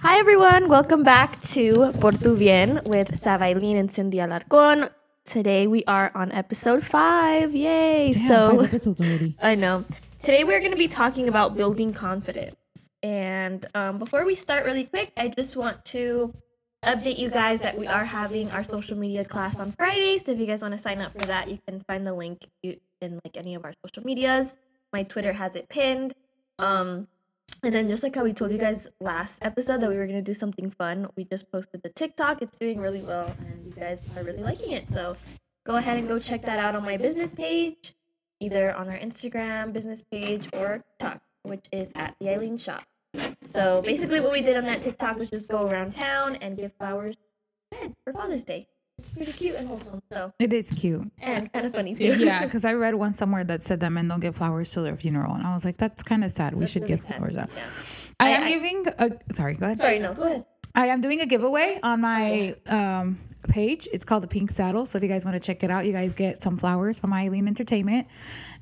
Hi everyone, welcome back to Por Tu Bien with Savailin and Cindy Alarcon. Today we are on episode five. Yay! Damn, so five episodes already. I know. Today we're going to be talking about building confidence. And um, before we start, really quick, I just want to update you guys that we are having our social media class on Friday. So if you guys want to sign up for that, you can find the link in like any of our social medias. My Twitter has it pinned. Um, and then just like how we told you guys last episode that we were gonna do something fun, we just posted the TikTok. It's doing really well, and you guys are really liking it. So go ahead and go check that out on my business page, either on our Instagram business page or TikTok, which is at the Eileen Shop. So basically, what we did on that TikTok was just go around town and give flowers for Father's Day. Pretty cute and wholesome, so It is cute. and kind of funny too. Yeah, because I read one somewhere that said that men don't give flowers till their funeral, and I was like, that's kind of sad. We That's should really give sad. flowers out. Yeah. I, I- am I- giving. A, sorry, go ahead. Sorry, no, go ahead. I am doing a giveaway on my um, page. It's called the Pink Saddle. So if you guys want to check it out, you guys get some flowers from Eileen Entertainment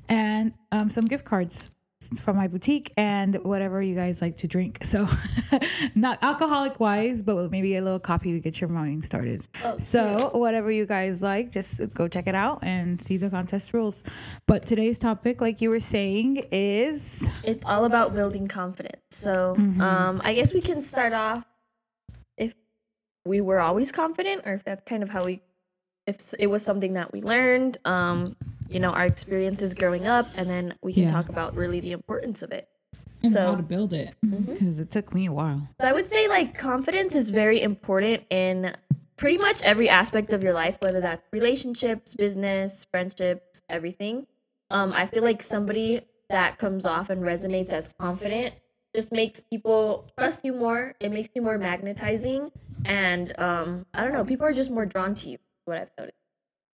and um, some gift cards from my boutique and whatever you guys like to drink. So not alcoholic wise, but maybe a little coffee to get your morning started. Oh, so whatever you guys like, just go check it out and see the contest rules. But today's topic, like you were saying, is it's all about building confidence. So, Mm-hmm. um, I guess we can start off if we were always confident, or if that's kind of how we, if it was something that we learned, um, you know, our experiences growing up, and then we can Yeah. talk about really the importance of it. and So, how to build it because it took me a while. So I would say like confidence is very important in pretty much every aspect of your life, whether that's relationships, business, friendships, everything. Um, I feel like somebody that comes off and resonates as confident just makes people trust you more. It makes you more magnetizing, and um, I don't know, people are just more drawn to you. What I've noticed.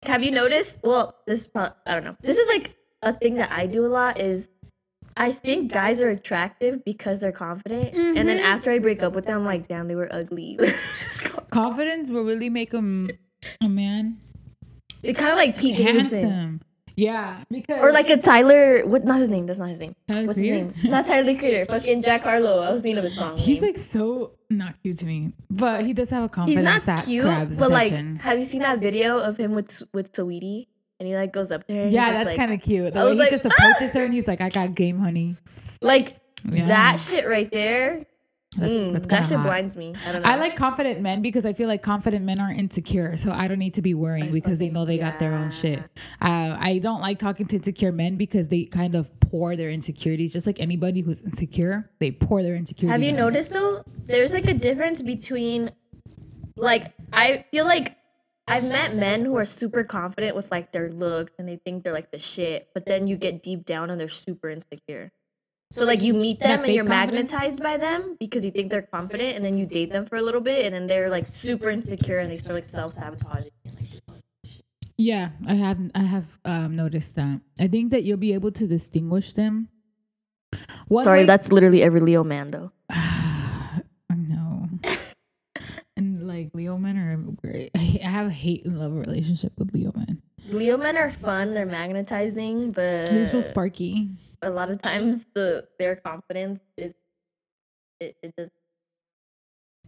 Have you noticed? Well, this is pro- I don't know. This is like a thing that I do a lot. Is I think guys are attractive because they're confident, and then Mm-hmm. after I break up with them, I'm like, damn, they were ugly. confidence will really make him a man it kind of like Pete Davidson. Yeah, because or like a Tyler. What? Not his name. That's not his name. Tyler What's his name? Not Tyler Creator. Fucking Jack Harlow. I was thinking of his song. he's name. like so not cute to me, but he does have a confidence. he's not cute, but like, have you seen that video of him with with Saweetie? And he like goes up to her. Yeah, that's like, kind of cute. The I way he like, just "Ah!" approaches her and he's like, "I got game, honey." like Yeah. that shit right there. That's, mm, that's that shit hot. blinds me. I don't know. I like confident men because I feel like confident men are insecure, so I don't need to be worrying because they know they got their own shit. Uh, I don't like talking to insecure men because they kind of pour their insecurities. Just like anybody who's insecure, they pour their insecurities. Have you on noticed though? There's like a difference between, like, I feel like I've met men who are super confident with like their look and they think they're like the shit, but then you get deep down and they're super insecure. So like you meet them and you're confidence? magnetized by them because you think they're confident, and then you date them for a little bit, and then they're like super insecure and they start like self sabotaging. Yeah, I have I have um, noticed that. I think that you'll be able to distinguish them. One Sorry, way- that's literally every Leo man though. I know. and like Leo men are great. I I have a hate and love relationship with Leo men. Leo men are fun, they're magnetizing, but They're so sparky. A lot of times the their confidence is it, it does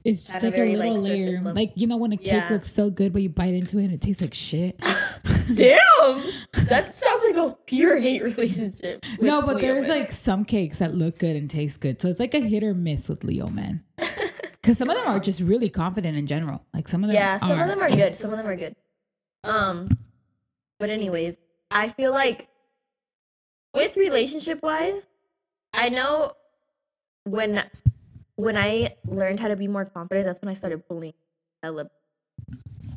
It's just like a very, like, little surface layer. Like you know when a cake Yeah. looks so good, but you bite into it and it tastes like shit. Damn, that sounds like a pure hate relationship. no, but Leo there's like some cakes that look good and taste good. So it's like a hit or miss with Leo men. Because some of them are just really confident in general. Like some of them, yeah, some of are. them are good. Some of them are good. Um, but anyways, I feel like with relationship wise, I know when when I learned how to be more confident, that's when I started pulling hella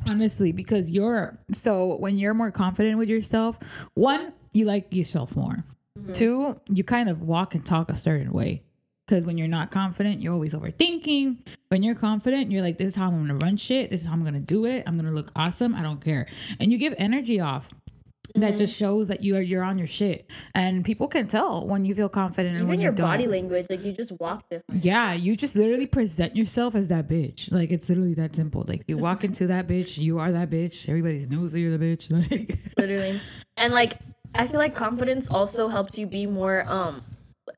Honestly, because you're so when you're more confident with yourself, one, you like yourself more. Mm-hmm. Two, you kind of walk and talk a certain way. Because when you're not confident, you're always overthinking. When you're confident, you're like, this is how I'm gonna run shit. This is how I'm gonna do it. I'm gonna look awesome. I don't care. And you give energy off. Mm-hmm. That just shows that you are you're on your shit. And people can tell when you feel confident and even when your don't. body language. Like you just walk different. Yeah, you just literally present yourself as that bitch. Like it's literally that simple. Like you walk into that bitch, you are that bitch. Everybody knows that you're the bitch. Like literally and like i feel like confidence also helps you be more um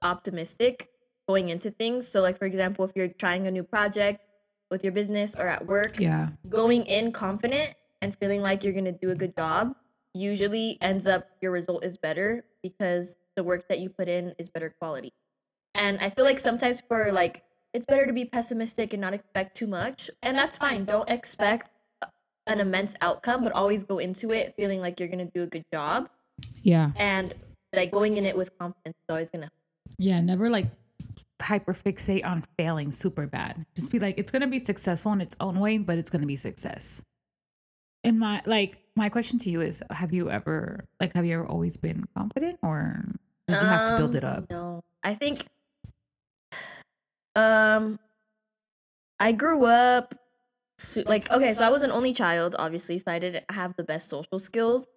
optimistic going into things. So, like for example, if you're trying a new project with your business or at work, Yeah. going in confident and feeling like you're gonna do a good job usually ends up your result is better because the work that you put in is better quality. And I feel like sometimes for like it's better to be pessimistic and not expect too much, and that's fine. Don't expect an immense outcome, but always go into it feeling like you're gonna do a good job Yeah. and like going in it with confidence is always gonna. Yeah. Never like hyper fixate on failing super bad. Just be like, it's gonna be successful in its own way, but it's gonna be success. And my like my question to you is have you ever like have you ever always been confident or did you have to build Um, it up? No, I think um I grew up su- like okay, so I was an only child, obviously, so I didn't have the best social skills.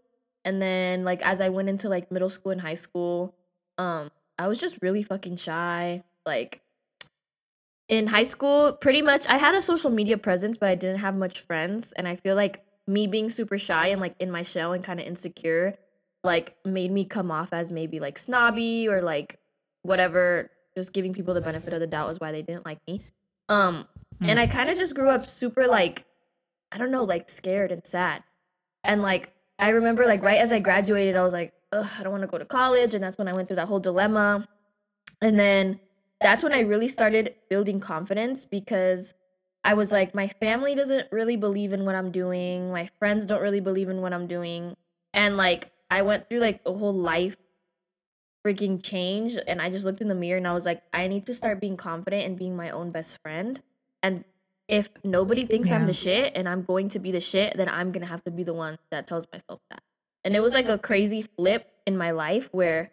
And then like as I went into like middle school and high school, um I was just really fucking shy. Like in high school, pretty much I had a social media presence, but I didn't have much friends, and I feel like me being super shy and like in my shell and kind of insecure like made me come off as maybe like snobby or like whatever just giving people the benefit of the doubt was why they didn't like me. Um and i kind of just grew up super like i don't know like scared and sad. And like i remember like right as i graduated i was like Ugh, i don't want to go to college and that's when i went through that whole dilemma. And then that's when i really started building confidence because i was like my family doesn't really believe in what i'm doing. My friends don't really believe in what i'm doing. And like I went through like a whole life freaking change and I just looked in the mirror and I was like I need to start being confident and being my own best friend. And if nobody thinks I'm the shit and I'm going to be the shit then I'm going to have to be the one that tells myself that. And it was like a crazy flip in my life where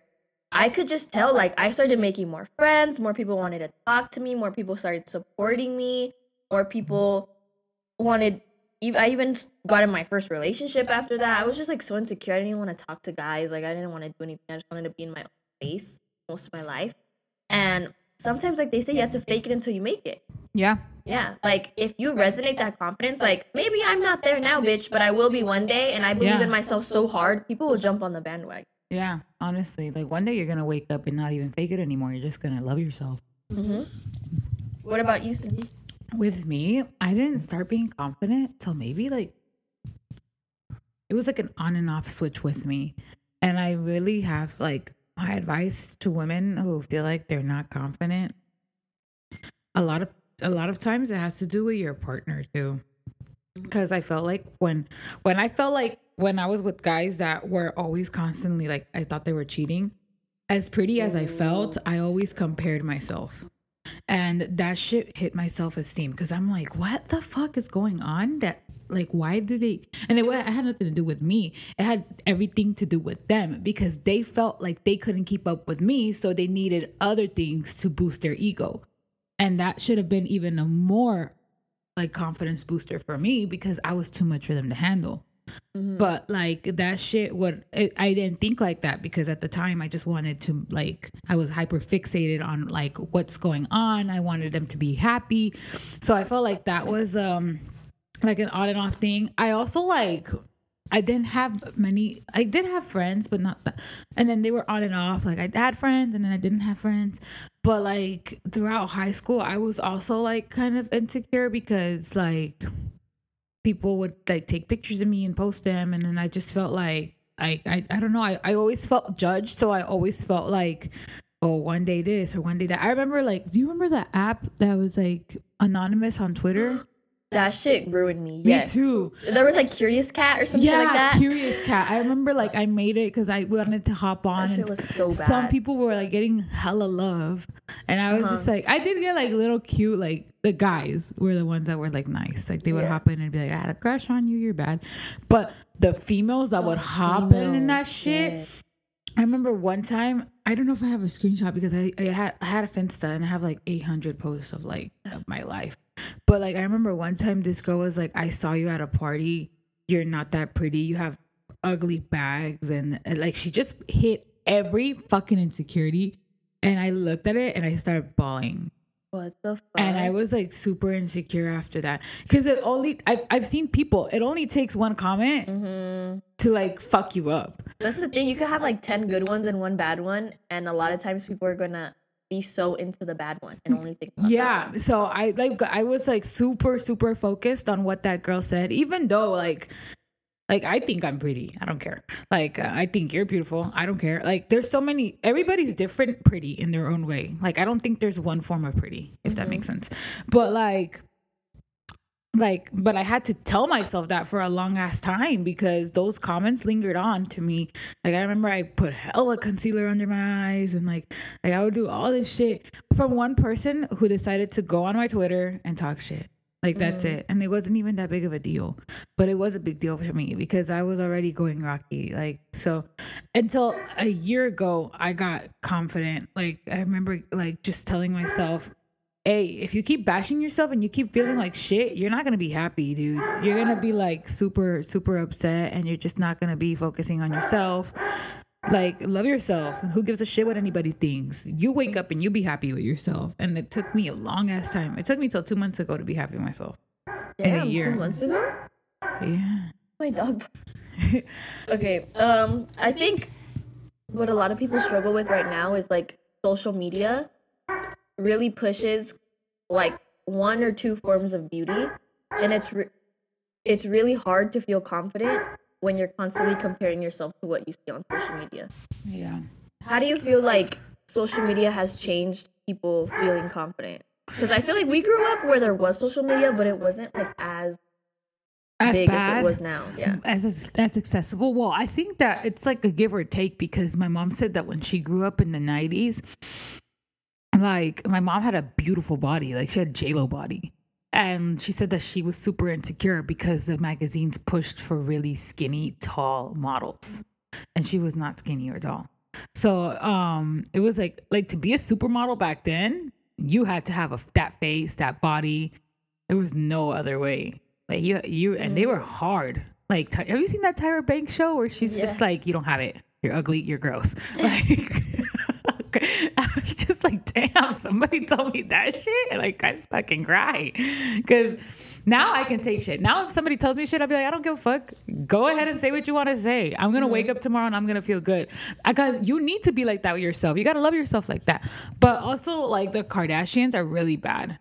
I could just tell like I started making more friends, more people wanted to talk to me, more people started supporting me, more people wanted I even got in my first relationship after that. I was just like so insecure. I didn't even want to talk to guys. Like I didn't want to do anything. I just wanted to be in my own space most of my life. And sometimes like they say you have to fake it until you make it. Yeah. Yeah. Like if you resonate that confidence, like maybe I'm not there now, bitch, but I will be one day and I believe Yeah. in myself so hard, people will jump on the bandwagon. Yeah. Honestly, like one day you're gonna wake up and not even fake it anymore. You're just gonna love yourself. Mm-hmm. What about you, Cindy? With me, I didn't start being confident till maybe like it was like an on and off switch with me. And I really have like my advice to women who feel like they're not confident. A lot of a lot of times it has to do with your partner too. Cuz I felt like when when I felt like when I was with guys that were always constantly like I thought they were cheating, as pretty as I felt, I always compared myself. And that shit hit my self esteem because I'm like, what the fuck is going on? That like, why do they? And it, it had nothing to do with me. It had everything to do with them because they felt like they couldn't keep up with me, so they needed other things to boost their ego. And that should have been even a more like confidence booster for me because I was too much for them to handle. But like that shit, what it, I didn't think like that because at the time I just wanted to like I was hyper fixated on like what's going on. I wanted them to be happy, so I felt like that was um like an on and off thing. I also like I didn't have many. I did have friends, but not that. And then they were on and off. Like I had friends, and then I didn't have friends. But like throughout high school, I was also like kind of insecure because like people would like take pictures of me and post them, and then I just felt like I I, I don't know. I, I always felt judged, so I always felt like oh one day this or one day that. I remember like, do you remember that app that was like anonymous on Twitter? That shit ruined me. Yes. Me too. There was like Curious Cat or some shit like that. Yeah, Curious Cat. I remember like I made it because I wanted to hop on. that shit was so bad. some people were like getting hella love, and I was just Uh-huh. like, I did get like little cute like the guys were the ones that were like nice. Like they would Yeah. hop in and be like, I had a crush on you. You're bad, but the females that would hop in and that shit. yeah. I remember one time, I don't know if I have a screenshot because I, I had I had a Finsta and I have like 800 posts of like of my life. But like I remember one time this girl was like, I saw you at a party. You're not that pretty. You have ugly bags and, like she just hit every fucking insecurity. And I looked at it and I started bawling. What the fuck? And I was like super insecure after that. Cause it only I've I've seen people, it only takes one comment hmm to like fuck you up. That's the thing. You could have like ten good ones and one bad one, and a lot of times people are gonna be so into the bad one and only think yeah so i like i was like super super focused on what that girl said even though like like i think i'm pretty i don't care. Like uh, i think you're beautiful i don't care. Like there's so many everybody's different pretty in their own way. Like i don't think there's one form of pretty if that makes sense. But like like but i had to tell myself that for a long ass time because those comments lingered on to me. Like i remember i put hella concealer under my eyes and like like i would do all this shit from one person who decided to go on my twitter and talk shit. Like that's mm-hmm. it. And it wasn't even that big of a deal but it was a big deal for me because i was already going rocky like so until a year ago i got confident. Like i remember like just telling myself hey, if you keep bashing yourself and you keep feeling like shit, you're not gonna be happy, dude. You're gonna be like super, super upset and you're just not gonna be focusing on yourself. Like, love yourself. Who gives a shit what anybody thinks? You wake up and you be happy with yourself. And it took me a long ass time. It took me till two months ago to be happy with myself. in a year. two months ago Yeah. my dog okay um i think what a lot of people struggle with right now is like social media really pushes like one or two forms of beauty and it's re- it's really hard to feel confident when you're constantly comparing yourself to what you see on social media Yeah. how do you feel like social media has changed people feeling confident because i feel like we grew up where there was social media but it wasn't like as As big as it was now yeah as that's accessible. Well, I think that it's like a give or take because my mom said that when she grew up in the nineties, like my mom had a beautiful body, like she had J Lo body, and she said that she was super insecure because the magazines pushed for really skinny, tall models, and she was not skinny or tall. So um, it was like like to be a supermodel back then, you had to have a that face, that body. There was no other way. Like you, you, and they were hard. Like, Ty- have you seen that Tyra Banks show where she's just like, you don't have it. You're ugly. You're gross. Like, I was just like, damn, somebody told me that shit. Like, I fucking cry. Because now I can take shit. Now, if somebody tells me shit, I'll be like, I don't give a fuck. Go ahead and say what you want to say. I'm to wake up tomorrow and I'm to feel good. Because you need to be like that with yourself. You got to love yourself like that. But also, like, the Kardashians are really bad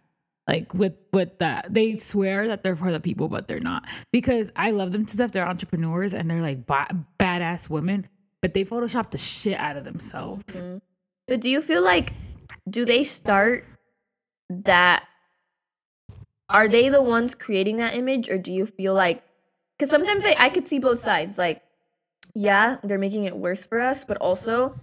like with with that they swear that they're for the people but they're not because i love them to death they're entrepreneurs and they're like ba- badass women but they photoshop the shit out of themselves mm-hmm. But do you feel like do they start that are they the ones creating that image or do you feel like because sometimes I, I could see both sides like yeah they're making it worse for us but also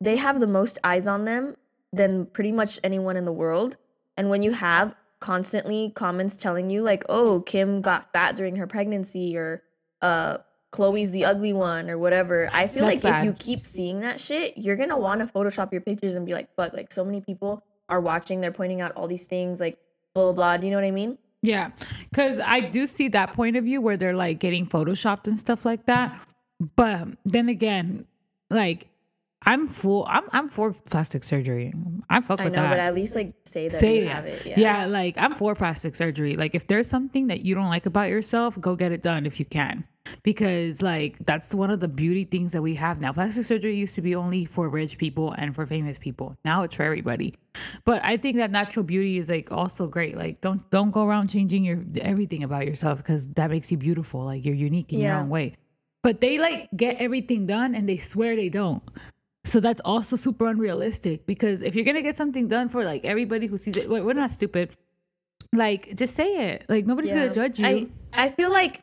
they have the most eyes on them than pretty much anyone in the world. And when you have constantly comments telling you like oh kim got fat during her pregnancy or uh Khloe's the ugly one or whatever. I feel That's like bad. if you keep seeing that shit you're gonna want to photoshop your pictures and be like fuck like so many people are watching they're pointing out all these things like blah blah blah. Do you know what i mean? Yeah. Because i do see that point of view where they're like getting photoshopped and stuff like that. But then again like i'm full i'm, I'm for plastic surgery i fuck i with know that but at least like say that say you have it Yeah. yeah, like I'm for plastic surgery. Like if there's something that you don't like about yourself, go get it done if you can. Because like that's one of the beauty things that we have now. Plastic surgery used to be only for rich people and for famous people. Now it's for everybody. But I think that natural beauty is like also great. Like don't don't go around changing your everything about yourself because that makes you beautiful. Like you're unique in your own way. But they like get everything done and they swear they don't. So that's also super unrealistic because if you're gonna get something done for like everybody who sees it, wait, we're not stupid. Like, just say it. Like nobody's Yeah. gonna judge you. I, I feel like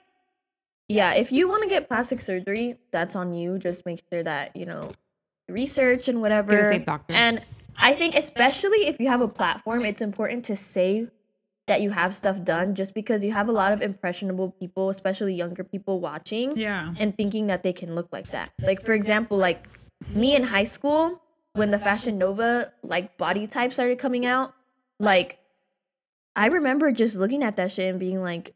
yeah if you want to get plastic surgery that's on you just make sure that you know research and whatever safe doctor. and i think especially if you have a platform it's important to say that you have stuff done just because you have a lot of impressionable people especially younger people watching yeah. and thinking that they can look like that. Like for example, like me in high school when the Fashion Nova like body type started coming out, like I remember just looking at that shit and being like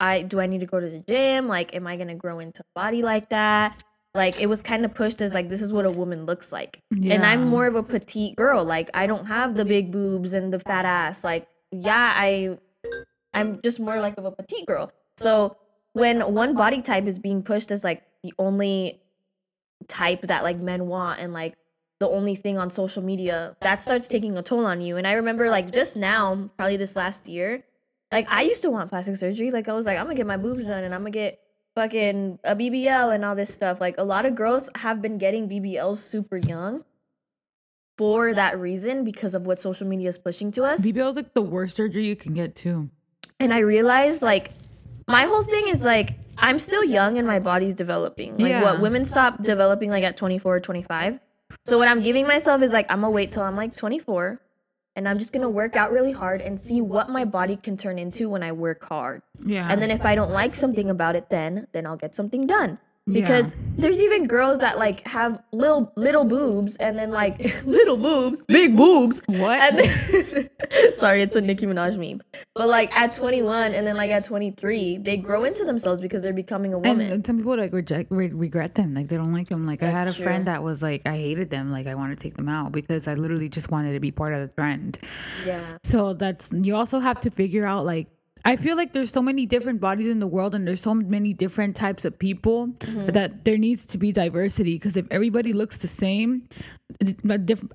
I do I need to go to the gym? Like am I to grow into a body like that? Like it was kind of pushed as like this is what a woman looks like. And I'm more of a petite girl. Like I don't have the big boobs and the fat ass. Like yeah, I I'm just more like of a petite girl. So when one body type is being pushed as like the only type that like men want and like the only thing on social media, that starts taking a toll on you. And I remember like just now, probably this last year, like I used to want plastic surgery. Like I was like, I'm gonna get my boobs done and I'm gonna get fucking a BBL and all this stuff. Like a lot of girls have been getting BBLs super young for that reason because of what social media is pushing to us. BBL is like the worst surgery you can get too. And I realized like my whole thing is like I'm still young and my body's developing. Like Yeah. what women stop developing like at 24 or 25. So what I'm giving myself is like I'm gonna wait till I'm like 24 and I'm just gonna work out really hard and see what my body can turn into when I work hard. Yeah. And then if I don't like something about it then then I'll get something done. Because there's even girls that like have little little boobs and then like little boobs, big boobs. What? Then, sorry, it's a Nicki Minaj meme. But like at 21 and then like at 23, they grow into themselves because they're becoming a woman. and some people like reject re- regret them like they don't like them like i had a That's friend that was like i hated them like i want to take them out because i literally just wanted to be part of the trend yeah. so that's you also have to figure out like I feel like there's so many different bodies in the world and there's so many different types of people Mm-hmm. that there needs to be diversity because if everybody looks the same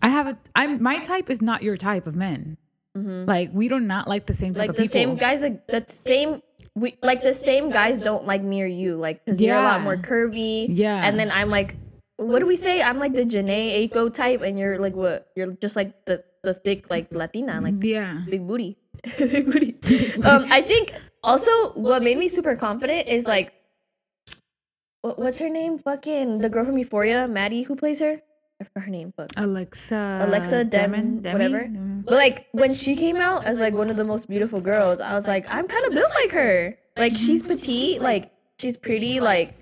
I have a I'm my type is not your type of men. Like we do not like the same type Mm-hmm. Like of the people. same guys like the same we like the same guys don't like me or you like cuz you're a lot more curvy. Yeah. And then I'm like what do we say? I'm like the Jhené Aiko type and you're like what? You're just like the the thick like Latina like yeah. big booty. big booty. um, I think also what made me super confident is like, what, what's her name? Fucking the girl from Euphoria, Maddie, who plays her. I forgot her name. Fuck. Alexa Alexa Dem- Demon- Demi? whatever. Mm. But like when she came out as like one of the most beautiful girls, I was like, I'm kind of built like her. Like she's petite, like she's pretty, like,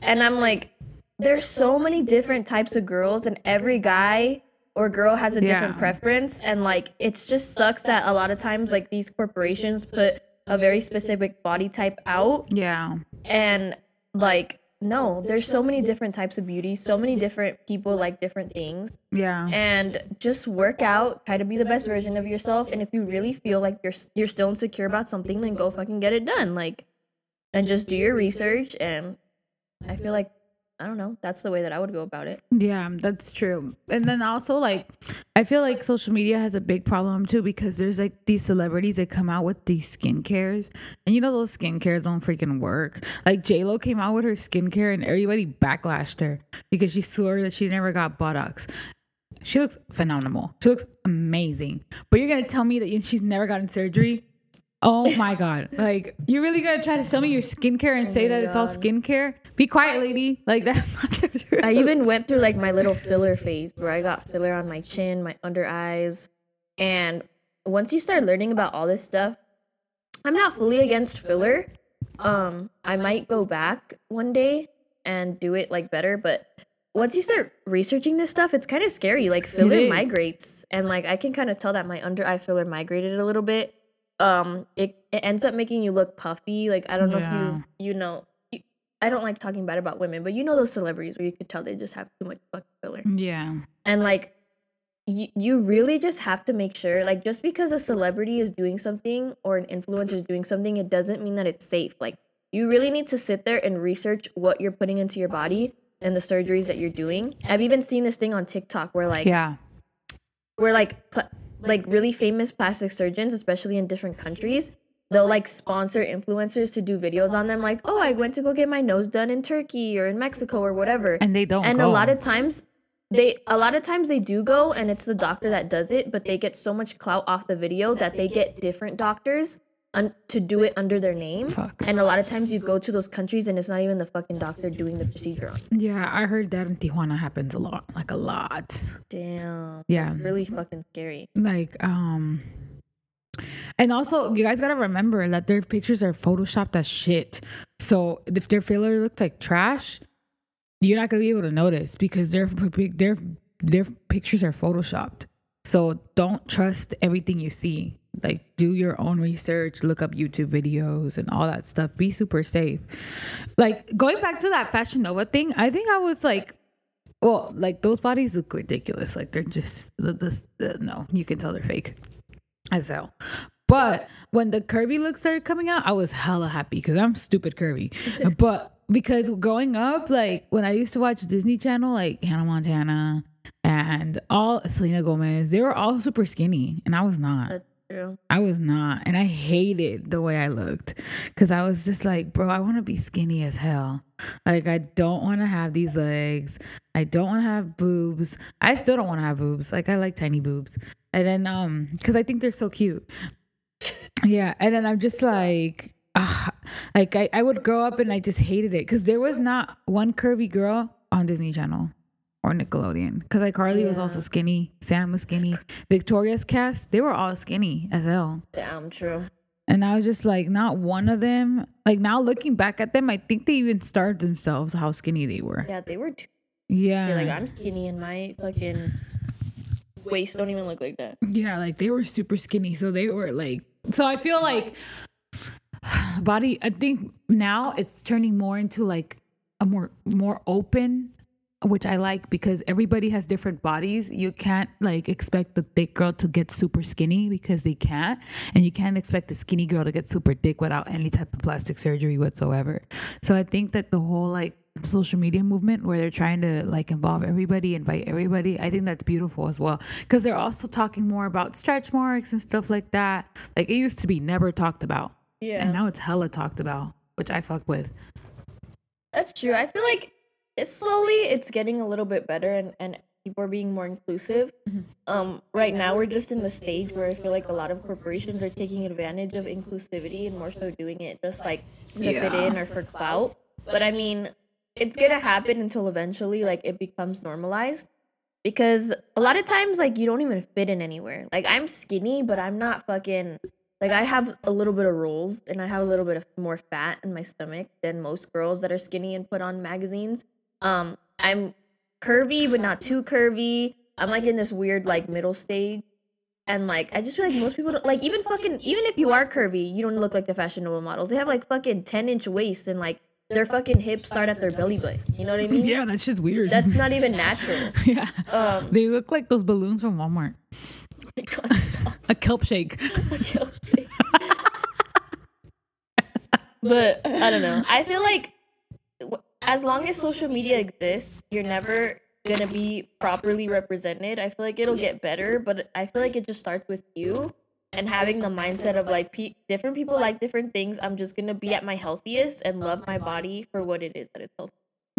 and I'm like, there's so many different types of girls, and every guy or girl has a different Yeah. preference, and like it just sucks that a lot of times like these corporations put a very specific body type out Yeah. and like no there's so many different types of beauty so many different people like different things Yeah. and just work out try to be the best version of yourself and if you really feel like you're you're still insecure about something then go fucking get it done like and just do your research and i feel like i don't know that's the way that i would go about it Yeah, that's true. And then also like I feel like social media has a big problem too because there's like these celebrities that come out with these skincares. And you know those skincares don't freaking work. Like J Lo came out with her skincare and everybody backlashed her because she swore that she never got Botox. She looks phenomenal. She looks amazing. But you're gonna tell me that she's never gotten surgery? Oh my god! Like you're really gonna try to sell me your skincare and oh say that it's all skincare? Be quiet, lady. Like that's not the truth. I even went through like my little filler phase where I got filler on my chin, my under eyes. And once you start learning about all this stuff, I'm not fully against filler. Um, I might go back one day and do it like better, but once you start researching this stuff, it's kind of scary. Like filler migrates, and like I can kind of tell that my under eye filler migrated a little bit. Um, it, it ends up making you look puffy. Like I don't know Yeah. if you you know. I don't like talking bad about women, but you know those celebrities where you could tell they just have too much fucking filler Yeah. and like you, you really just have to make sure like just because a celebrity is doing something or an influencer is doing something it doesn't mean that it's safe like you really need to sit there and research what you're putting into your body and the surgeries that you're doing i've even seen this thing on tiktok where like Yeah. where like pl- like really famous plastic surgeons especially in different countries they'll like sponsor influencers to do videos on them like oh i went to go get my nose done in turkey or in mexico or whatever And they don't. and go. a lot of times they a lot of times they do go and it's the doctor that does it but they get so much clout off the video that they get different doctors un- to do it under their name Fuck. and a lot of times you go to those countries and it's not even the fucking doctor doing the procedure on Yeah, I heard that in Tijuana happens a lot, like a lot. damn Yeah. really fucking scary Like, um, and also you guys gotta remember that their pictures are photoshopped as shit. So if their filler looks like trash, you're not gonna be able to notice because their their their pictures are photoshopped. So don't trust everything you see. Like do your own research, look up YouTube videos and all that stuff. Be super safe. Like going back to that Fashion Nova thing, I think I was like well, like those bodies look ridiculous. Like they're just the, the, the no, you can tell they're fake as hell. But when the curvy look started coming out, I was hella happy because I'm stupid curvy. but because growing up, like when I used to watch Disney Channel, like Hannah Montana and all Selena Gomez, they were all super skinny, and I was not. True. I was not. And I hated the way I looked because I was just like, bro, I want to be skinny as hell. Like, I don't want to have these legs. I don't want to have boobs. I still don't want to have boobs. Like, I like tiny boobs. And then, um, because I think they're so cute. Yeah. And then I'm just like, ah, like, I, I would grow up and I just hated it because there was not one curvy girl on Disney Channel or Nickelodeon. Because like Carly was also skinny, Sam was skinny, Victorious cast, they were all skinny as hell. Damn true. And I was just like, not one of them. Like now looking back at them, I think they even starved themselves how skinny they were. Yeah, they were too. Yeah. Like I'm skinny and my fucking waist don't even look like that. yeah, like they were super skinny. So they were like so I feel like body I think now it's turning more into like a more more open which I like because everybody has different bodies. You can't like expect the thick girl to get super skinny because they can't, and you can't expect the skinny girl to get super thick without any type of plastic surgery whatsoever. So I think that the whole like social media movement where they're trying to like involve everybody, invite everybody, I think that's beautiful as well because they're also talking more about stretch marks and stuff like that. Like it used to be never talked about, Yeah. and now it's hella talked about, which I fuck with. That's true. I feel like it's slowly it's getting a little bit better and, and people are being more inclusive. Um, right now we're just in the stage where I feel like a lot of corporations are taking advantage of inclusivity and more so doing it just like to fit in or for clout. But I mean, it's gonna happen until eventually like it becomes normalized. Because a lot of times like you don't even fit in anywhere. Like I'm skinny, but I'm not fucking like I have a little bit of rolls and I have a little bit of more fat in my stomach than most girls that are skinny and put on magazines. Um, I'm curvy but not too curvy. I'm like in this weird like middle stage. And like I just feel like most people don't like even fucking even if you are curvy, you don't look like the Fashion Nova models. They have like fucking 10 inch waists and like their fucking hips start at their belly button. You know what I mean? Yeah, that's just weird. That's not even natural. yeah. Um They look like those balloons from Walmart. God, stop. A kelp shake. but I don't know. I feel like as long as social media exists, you're never gonna be properly represented. I feel like it'll get better, but I feel like it just starts with you and having the mindset of like pe- different people like different things. I'm just gonna be at my healthiest and love my body for what it is that it's healthy.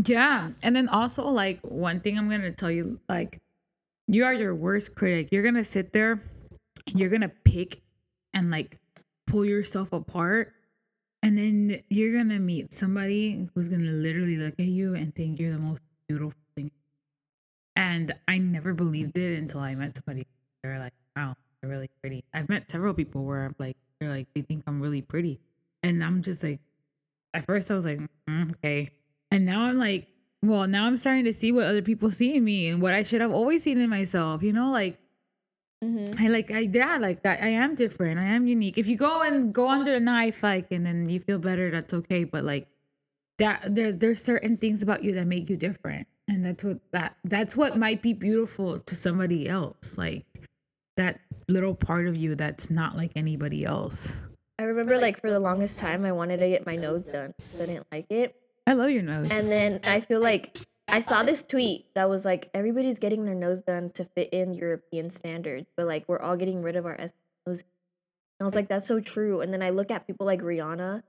Yeah. And then also like one thing I'm gonna tell you, like, you are your worst critic. You're gonna sit there, you're gonna pick and like pull yourself apart. And then you're gonna meet somebody who's gonna literally look at you and think you're the most beautiful thing. And I never believed it until I met somebody. They're like, wow, you're really pretty. I've met several people where I'm like, they're like, they think I'm really pretty. And I'm just like, at first I was like, "Mm, okay. And now I'm like, well, now I'm starting to see what other people see in me and what I should have always seen in myself. You know, like Mm-hmm. I like I yeah, like I, I am different. I am unique. If you go and go under the knife, like and then you feel better, that's okay. But like that there there's certain things about you that make you different. And that's what that that's what might be beautiful to somebody else. Like that little part of you that's not like anybody else. I remember like for the longest time I wanted to get my nose done. I didn't like it. I love your nose. And then I feel like I saw this tweet that was like everybody's getting their nose done to fit in European standards, but like we're all getting rid of our. And I was like, that's so true. And then I look at people like Rihanna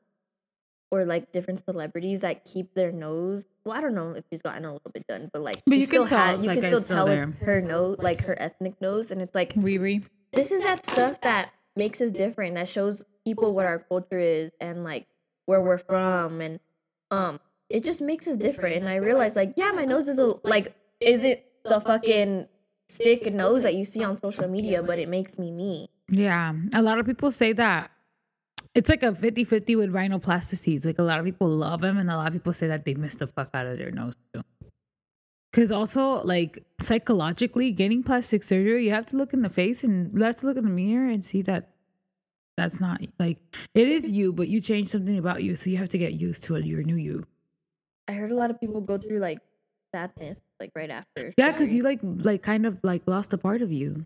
or like different celebrities that keep their nose. Well, I don't know if she's gotten a little bit done, but like But you can still tell you like can still tell there. her nose, like her ethnic nose, and it's like Riri. this is that stuff that makes us different that shows people what our culture is and like where we're from and um it just makes us different and i realized like yeah my nose is a like is it the fucking stick nose that you see on social media but it makes me me Yeah. A lot of people say that it's like a 50 50 with rhinoplasties. Like a lot of people love them, and a lot of people say that they miss the fuck out of their nose too. Because also, like psychologically, getting plastic surgery, you have to look in the face and you have to look in the mirror and see that that's not like it is you, but you changed something about you. So you have to get used to it, your new you. I heard a lot of people go through like sadness like right after Yeah, because you like, like kind of like lost a part of you.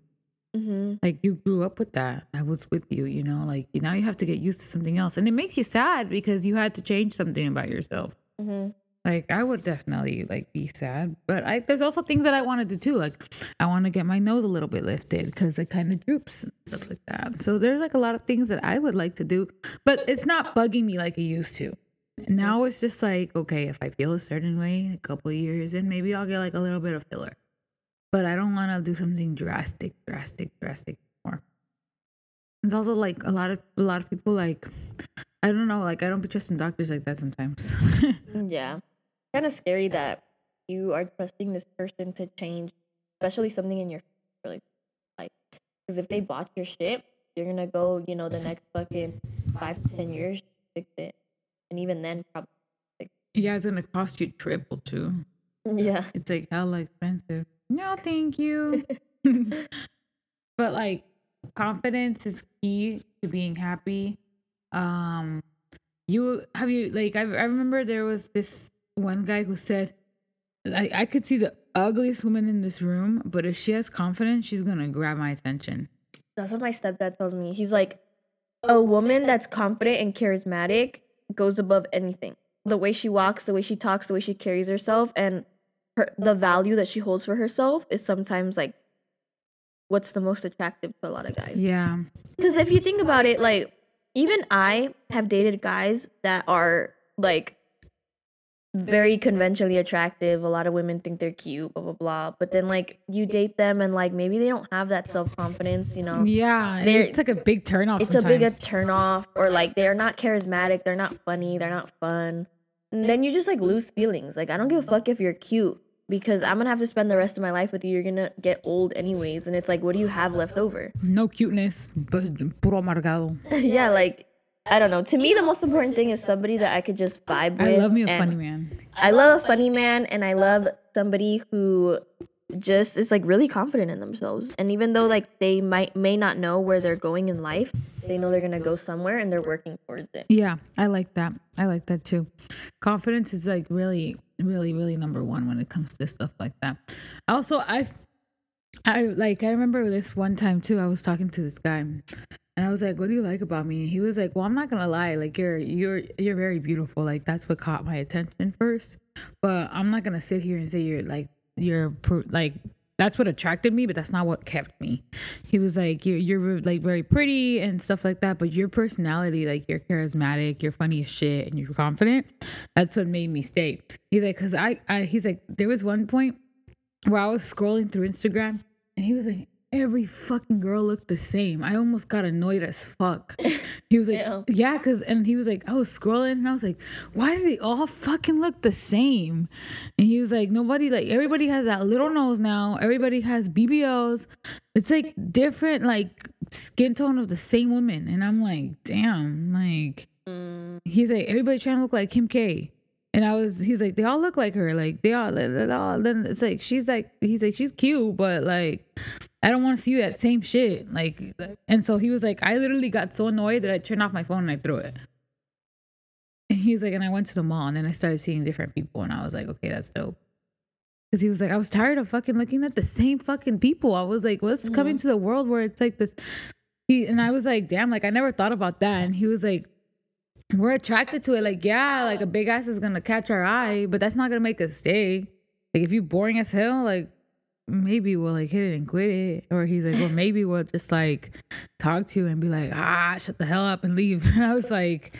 hmm like you grew up with that i was with you you know like now you have to get used to something else and it makes you sad because you had to change something about yourself hmm Like I would definitely like be sad, but I there's also things that I want to do too. Like I want to get my nose a little bit lifted because it kind of droops and stuff like that. So there's like a lot of things that I would like to do, but it's not bugging me like it used to. Now mm-hmm. it's just like okay, if I feel a certain way a couple of years and maybe I'll get like a little bit of filler. But I don't want to do something drastic, drastic, drastic more. It's also like a lot of a lot of people like I don't know, like I don't be trusting doctors like that sometimes. Mm, yeah. Kind of scary that you are trusting this person to change, especially something in your really like because if they bought your shit, you're gonna go, you know, the next fucking five to ten years fix it, and even then, probably. yeah, it's gonna cost you triple too. Yeah. It's like hella expensive. No, thank you. but like confidence is key to being happy. Um you have you like I, I remember there was this one guy who said like I could see the ugliest woman in this room, but if she has confidence, she's gonna grab my attention. That's what my stepdad tells me. He's like, a woman that's confident and charismatic goes above anything. The way she walks, the way she talks, the way she carries herself, and her the value that she holds for herself is sometimes like what's the most attractive to a lot of guys. Yeah. Because if you think about it, like even I have dated guys that are like very conventionally attractive. A lot of women think they're cute, blah blah blah. But then like you date them and like maybe they don't have that self confidence, you know. Yeah. They're- It's like a big turn off. It's a big uh, turn off, or like they're not charismatic, they're not funny, they're not fun. And then you just like lose feelings. Like I don't give a fuck if you're cute because I'm gonna have to spend the rest of my life with you. You're gonna get old anyways, and it's like, what do you have left over? no cuteness, but puro amargado. yeah, like I don't know. To me, the most important thing is somebody that I could just vibe with. I love me a funny man. I love a funny man, and I love somebody who just is like really confident in themselves. And even though like they might may not know where they're going in life, they know they're gonna go somewhere, and they're working towards it. Yeah, I like that. I like that too. Confidence is like really, really, really number one when it comes to stuff like that. Also, I've, I like, I remember this one time too. I was talking to this guy, and I was like, "What do you like about me?" He was like, "Well, I'm not gonna lie. Like, you're, you're, you're very beautiful. Like, that's what caught my attention first. But I'm not gonna sit here and say you're like, you're like." That's what attracted me, but that's not what kept me. He was like, "You're you're like very pretty and stuff like that, but your personality, like you're charismatic, you're funny as shit, and you're confident. That's what made me stay." He's like, "Cause I, I," he's like, "There was one point where I was scrolling through Instagram, and he was like, every fucking girl looked the same. I almost got annoyed as fuck. He was like, Yeah. yeah, cause and he was like, I was scrolling and I was like, why do they all fucking look the same? And he was like, nobody like everybody has that little nose now. Everybody has BBLs. It's like different like skin tone of the same woman. And I'm like, damn, like mm. he's like everybody trying to look like Kim K. And I was, he's like, they all look like her. Like they all, they all. Then it's like she's like, he's like, she's cute, but like, I don't want to see that same shit. Like, and so he was like, I literally got so annoyed that I turned off my phone and I threw it. And he's like, and I went to the mall and then I started seeing different people and I was like, okay, that's dope. Because he was like, I was tired of fucking looking at the same fucking people. I was like, what's coming to the world where it's like this? He and I was like, damn, like I never thought about that. And he was like, we're attracted to it. Like, yeah, like a big ass is gonna catch our eye, but that's not gonna make us stay. Like, if you boring as hell, like maybe we'll like hit it and quit it. Or he's like, well, maybe we'll just like talk to you and be like, ah, shut the hell up and leave. And I was like,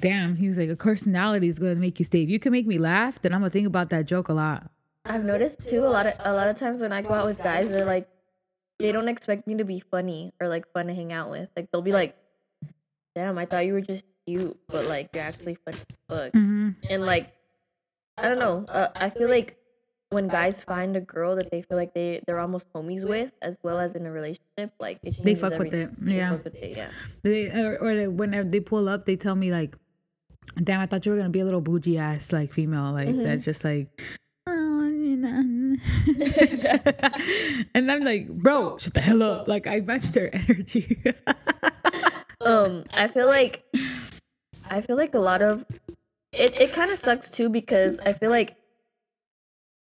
damn. He was like, a personality is gonna make you stay. If you can make me laugh, then I'm gonna think about that joke a lot. I've noticed too a lot of a lot of times when I go out with guys, they're like, they don't expect me to be funny or like fun to hang out with. Like they'll be like, "Damn, I thought you were just cute, but like you're actually funny as fuck." Mm-hmm. And like, I don't know. Uh, I feel like when guys find a girl that they feel like they they're almost homies with, as well as in a relationship, like it They fuck with it. They Yeah. fuck with it, yeah. They or, or they, whenever they pull up, they tell me like, "Damn, I thought you were gonna be a little bougie ass like female, like that's just like." Oh, you know. and I'm like, bro, shut the hell up. Like I matched their energy. um i feel like i feel like a lot of it, it kind of sucks too because i feel like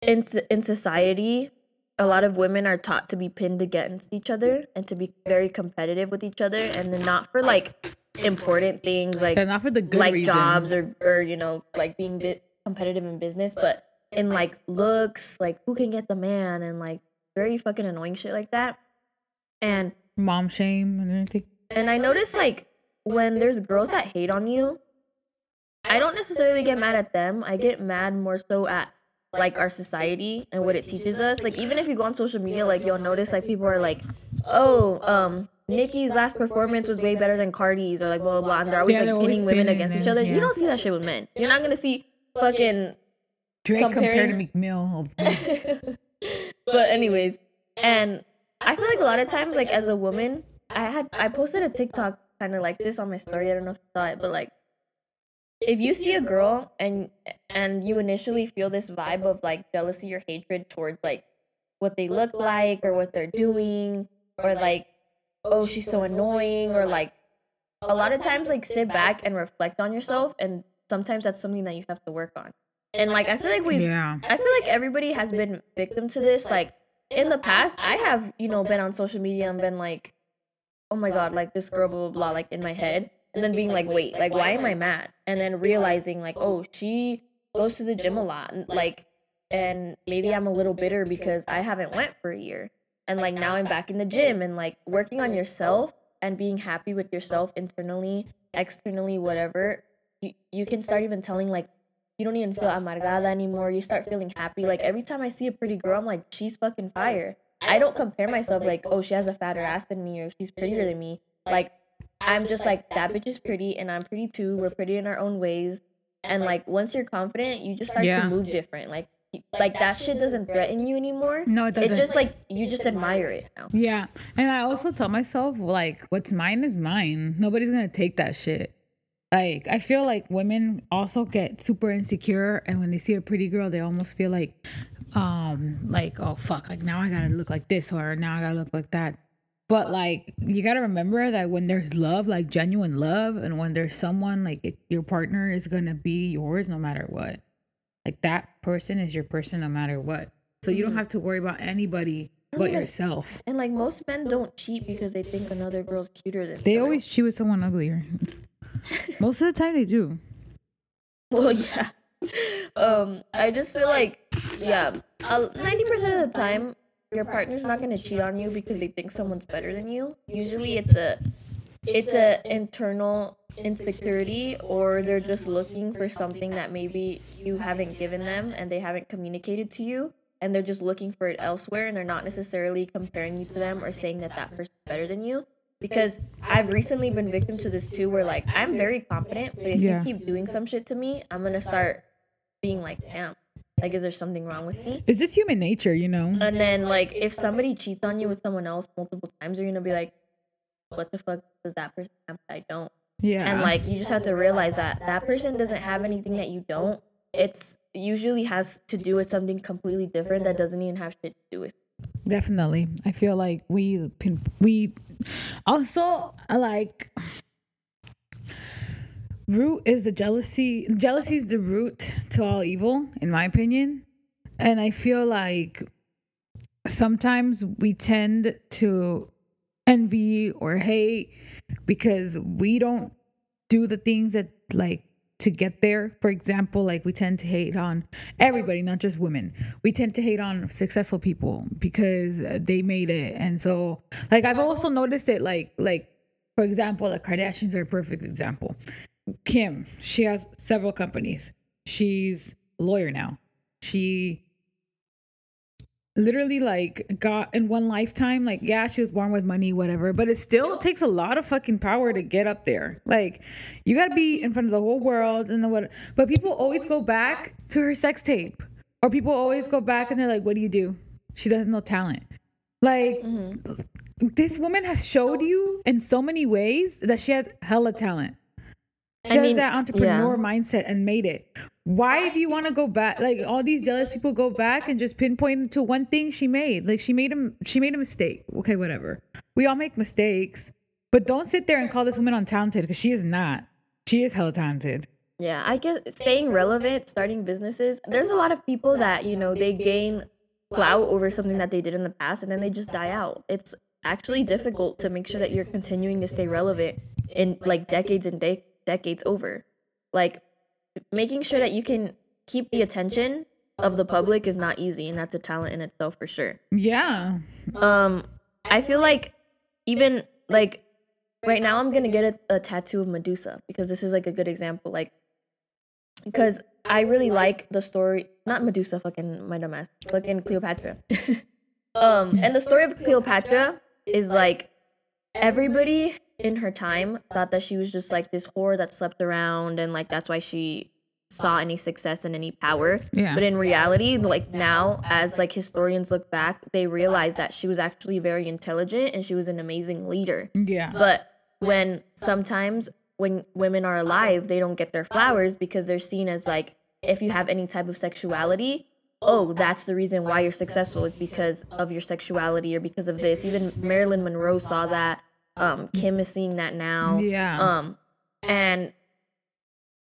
in in society a lot of women are taught to be pinned against each other and to be very competitive with each other and then not for like important things like and not for the good like reasons. jobs or or you know like being bit competitive in business, but in like looks, like who can get the man and like very fucking annoying shit like that. And Mom shame and everything. and I notice like when there's girls that hate on you, I don't necessarily get mad at them. I get mad more so at like our society and what it teaches us. Like even if you go on social media, like you'll notice like people are like, oh, um, Nikki's last performance was way better than Cardi's or like blah blah blah. And they're always Yeah, like they're always pinning women pinning against each other. yeah. You don't see that shit with men. You're not gonna see fucking Drake compared to Comparing- McMill. but anyways, and I feel like a lot of times, like as a woman, I had I posted a TikTok kind of like this on my story. I don't know if you saw it, but like if you see a girl and and you initially feel this vibe of like jealousy or hatred towards like what they look like or what they're doing or like oh she's so annoying or like a lot of times like sit back and reflect on yourself and sometimes that's something that you have to work on and like i feel like we've yeah. I feel like everybody has been victim to this. Like in the past, I have, you know, been on social media and been like, oh my God, like this girl, blah, blah, blah, like in my head. And then being like, wait, like, why am I mad? And then realizing, like, oh, she goes to the gym a lot. and, Like, and maybe I'm a little bitter because I haven't went for a year. And like now I'm back in the gym and like working on yourself and being happy with yourself internally, externally, whatever. You, you can start even telling like you don't even feel amargada anymore. You start feeling happy. Like every time I see a pretty girl, I'm like, she's fucking fire. I don't compare myself like, oh, she has a fatter ass than me or she's prettier than me. Like, I'm just like, that bitch is pretty and I'm pretty too. We're pretty in our own ways. And like, once you're confident, you just start Yeah. to move different. Like, like that shit doesn't threaten you anymore. No, it doesn't. It's just like, you just admire it now. Yeah. And I also tell myself, like, what's mine is mine. Nobody's going to take that shit. Like, I feel like women also get super insecure. And when they see a pretty girl, they almost feel like, um, like, oh, fuck, like now I got to look like this or now I got to look like that. But like, you got to remember that when there's love, like genuine love, and when there's someone like it, your partner is to be yours no matter what, like that person is your person no matter what. So you don't have to worry about anybody but Yeah. yourself. And like, most men don't cheat because they think another girl's cuter than They always cheat with someone uglier. Most of the time they do. Well, yeah. Um, I just feel like, yeah, ninety percent of the time, your partner's not gonna cheat on you because they think someone's better than you. Usually, it's a, it's a internal insecurity, or they're just looking for something that maybe you haven't given them and they haven't communicated to you, and they're just looking for it elsewhere, and they're not necessarily comparing you to them or saying that that person's better than you. Because I've recently been victim to this too, where like I'm very confident, but if Yeah. you keep doing some shit to me, I'm gonna start being like, damn, like is there something wrong with me? It's just human nature, you know. And then like if somebody cheats on you with someone else multiple times, you're gonna be like, what the fuck does that person have that I don't? Yeah. And like you just have to realize that that person doesn't have anything that you don't. It's usually has to do with something completely different that doesn't even have shit to do with. Definitely. I feel like we we also like root is the jealousy. Jealousy is the root to all evil, in my opinion. And I feel like sometimes we tend to envy or hate because we don't do the things that like to get there. For example, like we tend to hate on everybody, not just women. We tend to hate on successful people because they made it. And so like I've also noticed it like like for example, the Kardashians are a perfect example. Kim, she has several companies. She's a lawyer now. She literally like got in one lifetime like yeah she was born with money whatever but it still takes a lot of fucking power to get up there. Like you got to be in front of the whole world and the what but people always go back to her sex tape. Or people always go back and they're like what do you do? She doesn't know talent. Like mm-hmm. this woman has showed you in so many ways that she has hella talent she I has mean, that entrepreneur yeah. mindset and made it. Why do you want to go back? Like all these jealous people go back and just pinpoint to one thing she made. Like she made him. She made a mistake. Okay, whatever. We all make mistakes, but don't sit there and call this woman untalented because she is not. She is hella talented. Yeah, I guess staying relevant, starting businesses. There's a lot of people that, you know, they gain clout over something that they did in the past and then they just die out. It's actually difficult to make sure that you're continuing to stay relevant in like decades and de- decades over. Like making sure that you can keep the attention of the public is not easy, and that's a talent in itself for sure. Yeah. Um, I feel like even like right now, I'm gonna get a, a tattoo of Medusa because this is like a good example. Like, because I really like the story, not Medusa, fucking my dumbass, fucking Cleopatra. um, and the story of Cleopatra is like everybody in her time thought that she was just like this whore that slept around and like that's why she saw any success and any power. Yeah. But in reality, like now, as like historians look back, they realize that she was actually very intelligent and she was an amazing leader. Yeah. But when sometimes when women are alive, they don't get their flowers because they're seen as like if you have any type of sexuality, oh, that's the reason why you're successful is because of your sexuality or because of this. Even Marilyn Monroe saw that. Um, Kim is seeing that now. Yeah. Um, and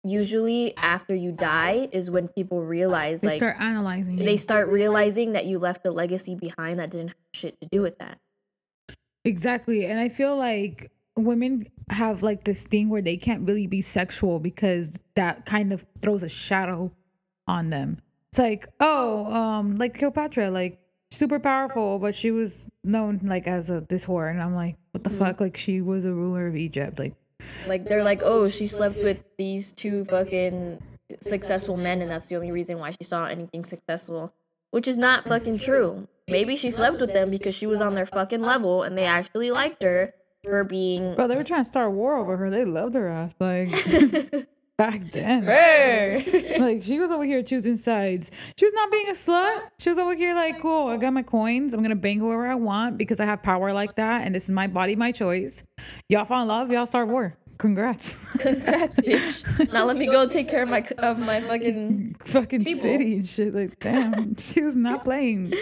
usually after you die is when people realize like they like start analyzing you. they start realizing that you left a legacy behind that didn't have shit to do with that. Exactly. And I feel like women have like this thing where they can't really be sexual because that kind of throws a shadow on them. It's like, oh, um, like Cleopatra, like super powerful, but she was known like as a this whore. And I'm like, what the mm-hmm. fuck? Like she was a ruler of Egypt. Like Like they're like, oh, she slept with these two fucking successful men, and that's the only reason why she saw anything successful, which is not fucking true. Maybe she slept with them because she was on their fucking level, and they actually liked her for being. Bro, they were trying to start war over her. They loved her ass. Like back then. Hey. like she was over here choosing sides. She was not being a slut. She was over here like, cool, I got my coins. I'm gonna bang whoever I want because I have power like that, and this is my body, my choice. Y'all fall in love, y'all start war. Congrats. Congrats, bitch. Now let me go take care of my of my fucking. Fucking People. city and shit. Like, damn, she was not playing.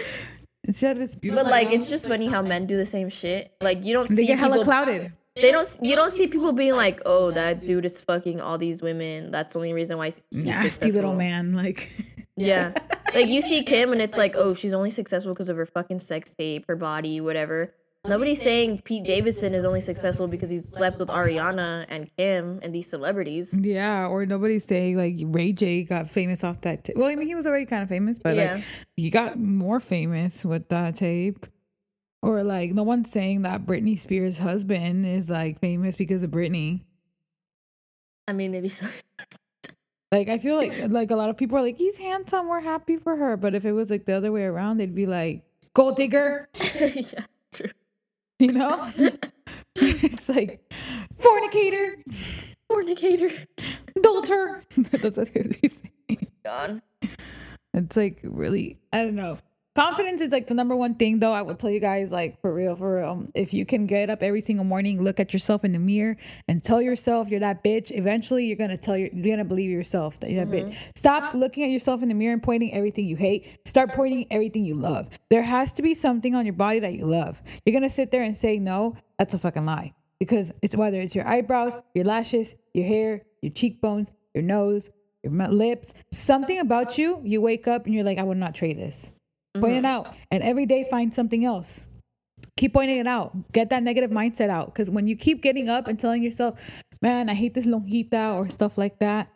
She had this beautiful. But like, it's just funny how men do the same shit. Like you don't they see get hella people. clouded. They don't. You don't see people being like, "Oh, that dude is fucking all these women. That's the only reason why he's Nasty little man. Like, Yeah. Like you see Kim and it's like, oh, she's only successful because of her fucking sex tape, her body, whatever. Nobody's saying Pete Davidson is only successful because he's slept with Ariana and Kim and these celebrities. yeah, or nobody's saying like Ray J got famous off that. tape. well, I mean, he was already kind of famous, but Yeah. like he got more famous with that tape. Or like no one's saying that Britney Spears' husband is like famous because of Britney. I mean, maybe so. Like I feel like like a lot of people are like he's handsome, we're happy for her. But if it was like the other way around, they'd be like gold digger, yeah, true. you know? it's like fornicator, Fornicator. adulterer. That's what they say. Gone. It's like really, I don't know. Confidence is like the number one thing, though. I will tell you guys, like for real, for real. If you can get up every single morning, look at yourself in the mirror, and tell yourself you're that bitch. Eventually, you're gonna tell your, you're gonna believe yourself that you're that mm-hmm. bitch. Stop looking at yourself in the mirror and pointing everything you hate. Start pointing everything you love. There has to be something on your body that you love. You're gonna sit there and say no. That's a fucking lie because it's whether it's your eyebrows, your lashes, your hair, your cheekbones, your nose, your lips, something about you. You wake up and you're like, I would not trade this. Point it mm-hmm. out, and every day find something else. Keep pointing it out. Get that negative mindset out, because when you keep getting up and telling yourself, "Man, I hate this lonjita" or stuff like that,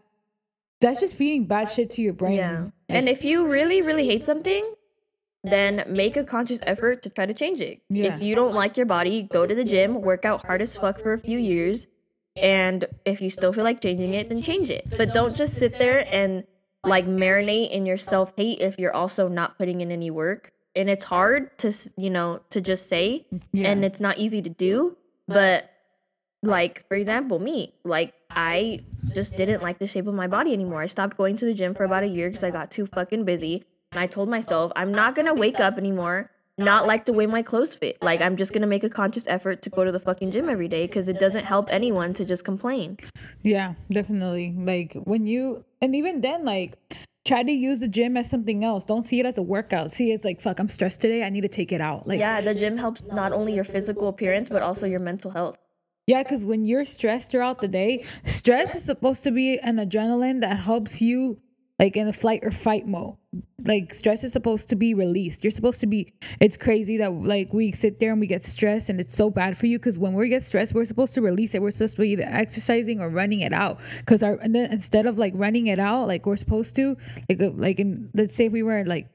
that's just feeding bad shit to your brain. Yeah. And if you really, really hate something, then make a conscious effort to try to change it. Yeah. If you don't like your body, go to the gym, work out hard as fuck for a few years. And if you still feel like changing it, then change it. But don't just sit there and like marinate in your self hate if you're also not putting in any work. And it's hard to, you know, to just say, Yeah. and it's not easy to do. But like, for example, me, like, I just didn't like the shape of my body anymore. I stopped going to the gym for about a year because I got too fucking busy. And I told myself, I'm not gonna wake up anymore, not like the way my clothes fit. Like, I'm just gonna make a conscious effort to go to the fucking gym every day because it doesn't help anyone to just complain. Yeah, definitely. Like when you, and even then, like try to use the gym as something else. Don't see it as a workout. See it as like, fuck, I'm stressed today. I need to take it out. Like, Yeah, the gym helps not only your physical appearance, but also your mental health. Yeah, because when you're stressed throughout the day, stress is supposed to be an adrenaline that helps you like in a flight or fight mode. Like stress is supposed to be released. You're supposed to be. It's crazy that like we sit there and we get stressed, and it's so bad for you because when we get stressed, we're supposed to release it. We're supposed to be either exercising or running it out. Because our instead of like running it out, like we're supposed to, like like in let's say if we were like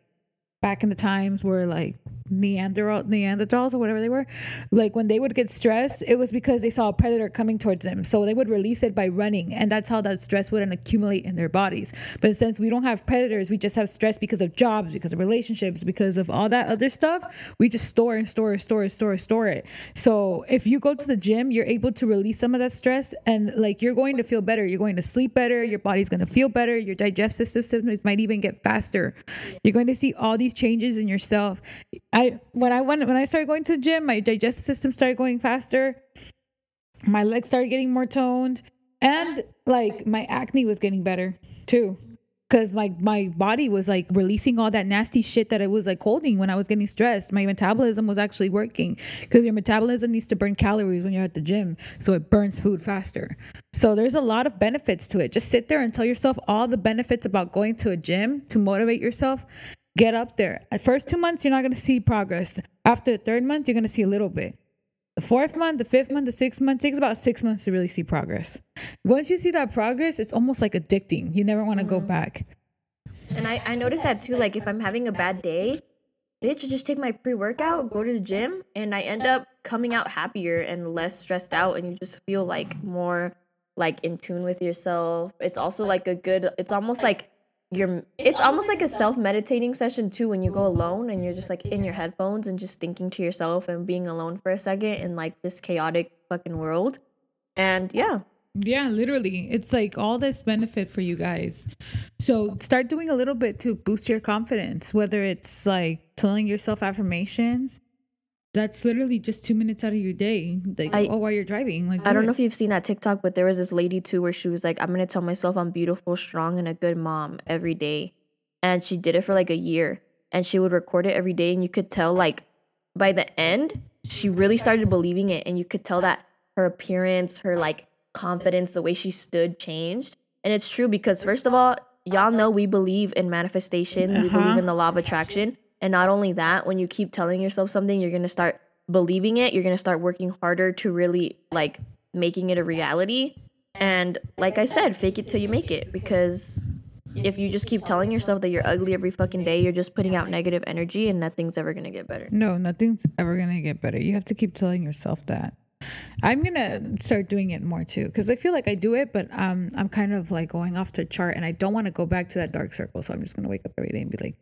back in the times where like Neanderthal Neanderthals or whatever they were, like when they would get stressed, it was because they saw a predator coming towards them. So they would release it by running, and that's how that stress wouldn't accumulate in their bodies. But since we don't have predators, we just have stress because of jobs, because of relationships, because of all that other stuff. We just store and store and store and store and store it. So if you go to the gym, you're able to release some of that stress, and like you're going to feel better. You're going to sleep better. Your body's going to feel better. Your digestive system might even get faster. You're going to see all these changes in yourself. I when I went when I started going to the gym, my digestive system started going faster. My legs started getting more toned, and like my acne was getting better too. Cause my my body was like releasing all that nasty shit that I was like holding when I was getting stressed. My metabolism was actually working because your metabolism needs to burn calories when you're at the gym, so it burns food faster. So there's a lot of benefits to it. Just sit there and tell yourself all the benefits about going to a gym to motivate yourself, get up there. At first two months, you're not gonna see progress. After the third month, you're gonna see a little bit. The fourth month, the fifth month, the sixth month takes about six months to really see progress. Once you see that progress, it's almost like addicting. You never want to go mm-hmm. back. And I, I noticed that too. Like if I'm having a bad day, bitch, just take my pre workout, go to the gym, and I end up coming out happier and less stressed out, and you just feel like more like in tune with yourself. It's also like a good. It's almost like you're. It's almost like a self meditating session too when you go mm-hmm. alone and you're just like in your headphones and just thinking to yourself and being alone for a second in like this chaotic fucking world. And yeah, Yeah, literally. It's like all this benefit for you guys. So start doing a little bit to boost your confidence, whether it's like telling yourself affirmations. That's literally just two minutes out of your day. Like I- oh while you're driving. Like I do don't know if you've seen that TikTok, but there was this lady too where she was like, I'm gonna tell myself I'm beautiful, strong, and a good mom every day. And she did it for like a year. And she would record it every day. And you could tell, like, by the end, she really started believing it. And you could tell that her appearance, her like confidence, the way she stood changed. And it's true because, first of all, y'all know we believe in manifestation, we Uh-huh. believe in the law of attraction. And not only that, when you keep telling yourself something, you're gonna start believing it. You're gonna start working harder to really like making it a reality. And like I said, fake it till you make it. Because if you just keep telling yourself that you're ugly every fucking day, you're just putting out negative energy and nothing's ever gonna get better. No, nothing's ever gonna get better. You have to keep telling yourself that. I'm gonna start doing it more too because I feel like I do it, but um, I'm kind of like going off the chart, and I don't want to go back to that dark circle. So I'm just gonna wake up every day and be like,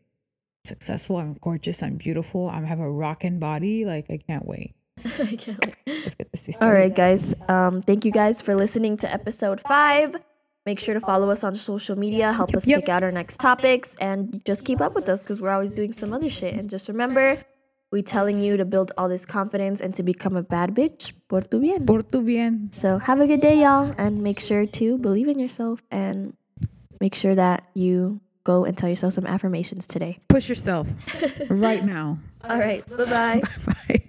successful. I'm gorgeous. I'm beautiful. I have a rockin' body. Like I can't wait. I can't wait. Let's get this. Started. right, guys. Um, thank you guys for listening to episode five. Make sure to follow us on social media. Help us yep. pick out our next topics, and just keep up with us because we're always doing some other shit. And just remember, we telling you to build all this confidence and to become a bad bitch por tu bien. Por tu bien. So have a good day, y'all, and make sure to believe in yourself and make sure that you go and tell yourself some affirmations today. Push yourself right now. All right, bye bye.